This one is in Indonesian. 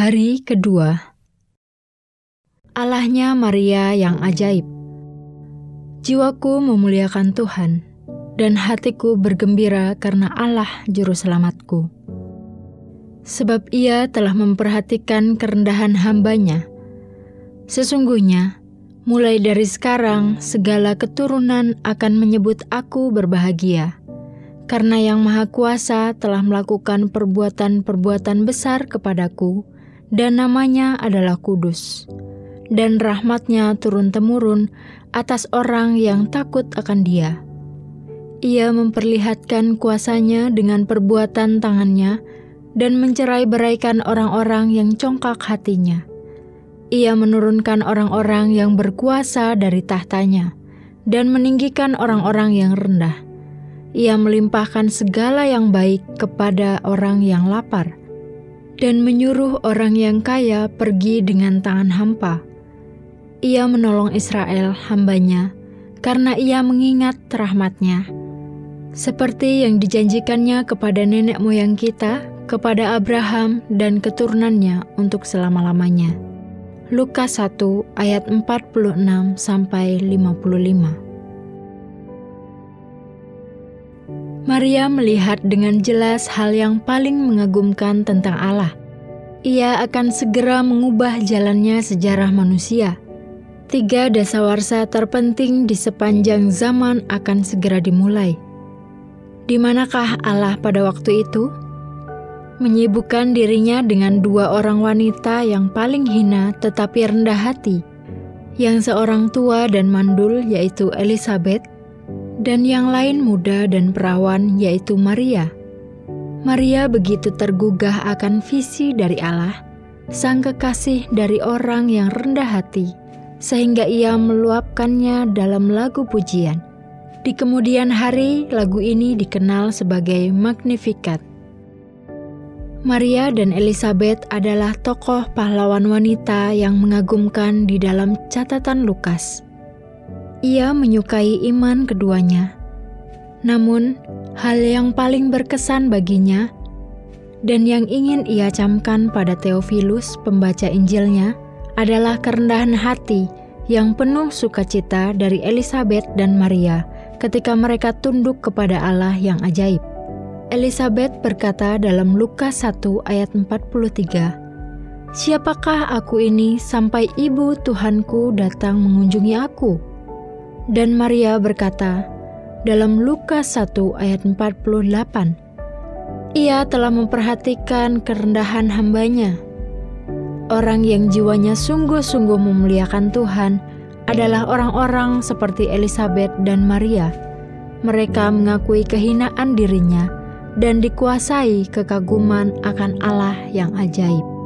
Hari kedua Allahnya Maria yang ajaib Jiwaku memuliakan Tuhan dan hatiku bergembira karena Allah juru selamatku. Sebab ia telah memperhatikan kerendahan hambanya. Sesungguhnya, mulai dari sekarang segala keturunan akan menyebut aku berbahagia karena Yang Maha Kuasa telah melakukan perbuatan-perbuatan besar kepadaku, dan namanya adalah kudus. Dan rahmatnya turun-temurun atas orang yang takut akan dia. Ia memperlihatkan kuasanya dengan perbuatan tangannya dan mencerai beraikan orang-orang yang congkak hatinya. Ia menurunkan orang-orang yang berkuasa dari tahtanya dan meninggikan orang-orang yang rendah ia melimpahkan segala yang baik kepada orang yang lapar dan menyuruh orang yang kaya pergi dengan tangan hampa. Ia menolong Israel hambanya karena ia mengingat rahmatnya. Seperti yang dijanjikannya kepada nenek moyang kita, kepada Abraham dan keturunannya untuk selama-lamanya. Lukas 1 ayat 46 sampai 55. Maria melihat dengan jelas hal yang paling mengagumkan tentang Allah. Ia akan segera mengubah jalannya sejarah manusia. Tiga dasawarsa terpenting di sepanjang zaman akan segera dimulai. Di manakah Allah pada waktu itu? Menyibukkan dirinya dengan dua orang wanita yang paling hina tetapi rendah hati, yang seorang tua dan mandul yaitu Elizabeth dan yang lain muda dan perawan, yaitu Maria. Maria begitu tergugah akan visi dari Allah, sang kekasih dari orang yang rendah hati, sehingga ia meluapkannya dalam lagu pujian. Di kemudian hari, lagu ini dikenal sebagai Magnificat. Maria dan Elizabeth adalah tokoh pahlawan wanita yang mengagumkan di dalam catatan Lukas. Ia menyukai iman keduanya. Namun, hal yang paling berkesan baginya dan yang ingin ia camkan pada Theophilus, pembaca Injilnya, adalah kerendahan hati yang penuh sukacita dari Elizabeth dan Maria ketika mereka tunduk kepada Allah yang ajaib. Elizabeth berkata dalam Lukas 1 ayat 43, Siapakah aku ini sampai ibu Tuhanku datang mengunjungi aku?' Dan Maria berkata, dalam Lukas 1 ayat 48, Ia telah memperhatikan kerendahan hambanya. Orang yang jiwanya sungguh-sungguh memuliakan Tuhan adalah orang-orang seperti Elizabeth dan Maria. Mereka mengakui kehinaan dirinya dan dikuasai kekaguman akan Allah yang ajaib.